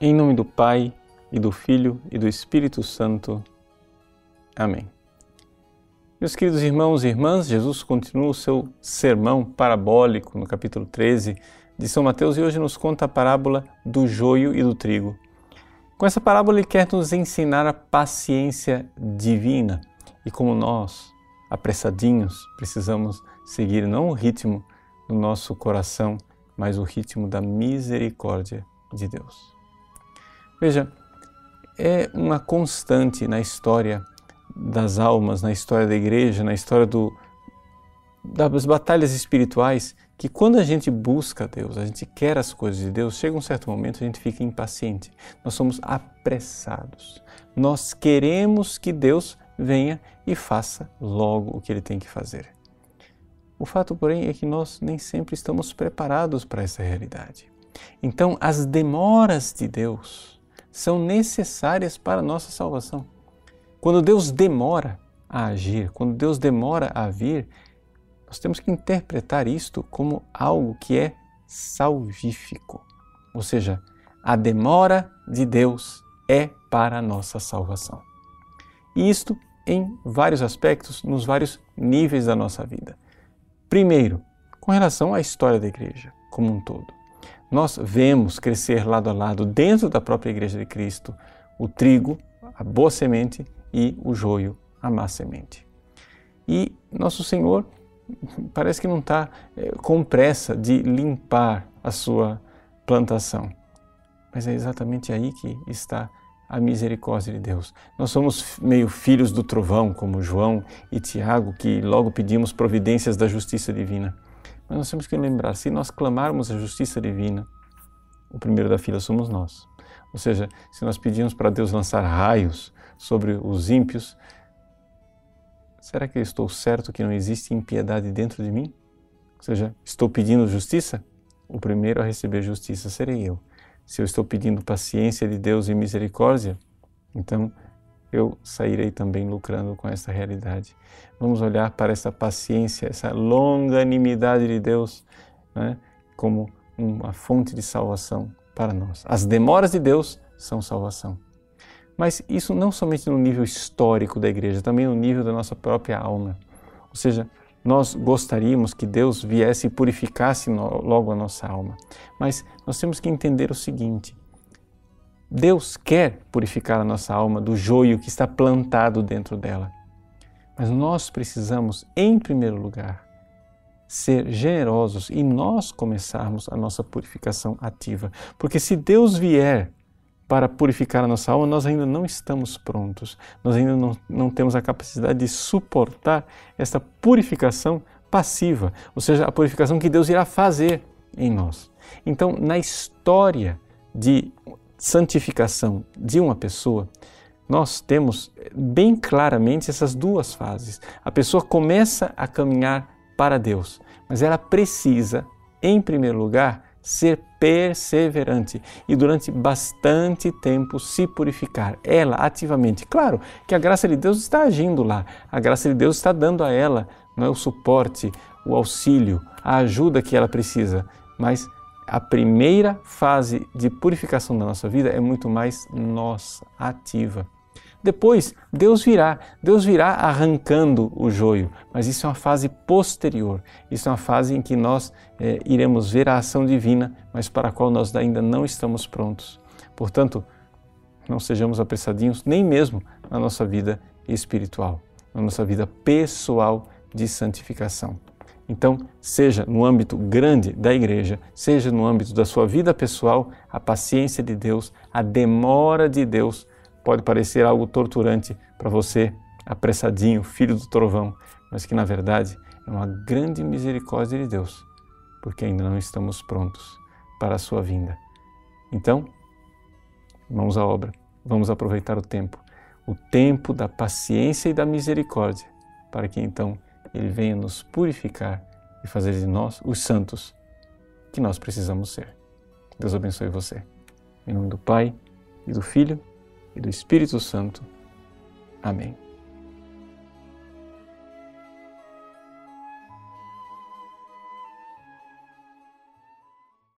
Em nome do Pai, e do Filho, e do Espírito Santo. Amém. Meus queridos irmãos e irmãs, Jesus continua o seu sermão parabólico no capítulo 13 de São Mateus e hoje nos conta a parábola do joio e do trigo. Com essa parábola, ele quer nos ensinar a paciência divina e como nós, apressadinhos, precisamos seguir não o ritmo do nosso coração, mas o ritmo da misericórdia de Deus. Veja, é uma constante na história das almas, na história da igreja, na história do, das batalhas espirituais, que quando a gente busca Deus, a gente quer as coisas de Deus, chega um certo momento a gente fica impaciente. Nós somos apressados. Nós queremos que Deus venha e faça logo o que ele tem que fazer. O fato, porém, é que nós nem sempre estamos preparados para essa realidade. Então, as demoras de Deus, são necessárias para a nossa salvação. Quando Deus demora a agir, quando Deus demora a vir, nós temos que interpretar isto como algo que é salvífico. Ou seja, a demora de Deus é para a nossa salvação. E isto em vários aspectos, nos vários níveis da nossa vida. Primeiro, com relação à história da igreja como um todo nós vemos crescer lado a lado, dentro da própria Igreja de Cristo, o trigo, a boa semente, e o joio, a má semente. E nosso Senhor parece que não está é, com pressa de limpar a sua plantação. Mas é exatamente aí que está a misericórdia de Deus. Nós somos meio filhos do trovão, como João e Tiago, que logo pedimos providências da justiça divina. Mas nós temos que lembrar, se nós clamarmos a justiça divina, o primeiro da fila somos nós. Ou seja, se nós pedimos para Deus lançar raios sobre os ímpios, será que eu estou certo que não existe impiedade dentro de mim? Ou seja, estou pedindo justiça? O primeiro a receber justiça serei eu. Se eu estou pedindo paciência de Deus e misericórdia, então eu sairei também lucrando com essa realidade. Vamos olhar para essa paciência, essa longanimidade de Deus né, como uma fonte de salvação para nós. As demoras de Deus são salvação. Mas isso não somente no nível histórico da igreja, também no nível da nossa própria alma. Ou seja, nós gostaríamos que Deus viesse e purificasse logo a nossa alma. Mas nós temos que entender o seguinte: Deus quer purificar a nossa alma do joio que está plantado dentro dela. Mas nós precisamos, em primeiro lugar, ser generosos e nós começarmos a nossa purificação ativa. Porque se Deus vier para purificar a nossa alma, nós ainda não estamos prontos, nós ainda não, não temos a capacidade de suportar essa purificação passiva, ou seja, a purificação que Deus irá fazer em nós. Então, na história de santificação de uma pessoa, nós temos bem claramente essas duas fases. A pessoa começa a caminhar para Deus, mas ela precisa, em primeiro lugar, ser perseverante e durante bastante tempo se purificar, ela ativamente. Claro que a graça de Deus está agindo lá, a graça de Deus está dando a ela não é o suporte, o auxílio, a ajuda que ela precisa, mas a primeira fase de purificação da nossa vida é muito mais nossa, ativa. Depois, Deus virá, Deus virá arrancando o joio, mas isso é uma fase posterior, isso é uma fase em que nós é, iremos ver a ação divina, mas para a qual nós ainda não estamos prontos. Portanto, não sejamos apressadinhos, nem mesmo na nossa vida espiritual, na nossa vida pessoal de santificação. Então, seja no âmbito grande da igreja, seja no âmbito da sua vida pessoal, a paciência de Deus, a demora de Deus pode parecer algo torturante para você, apressadinho, filho do trovão, mas que na verdade é uma grande misericórdia de Deus, porque ainda não estamos prontos para a sua vinda. Então, vamos à obra, vamos aproveitar o tempo, o tempo da paciência e da misericórdia, para que então ele venha nos purificar e fazer de nós os santos que nós precisamos ser. Deus abençoe você. Em nome do Pai, e do Filho, e do Espírito Santo. Amém.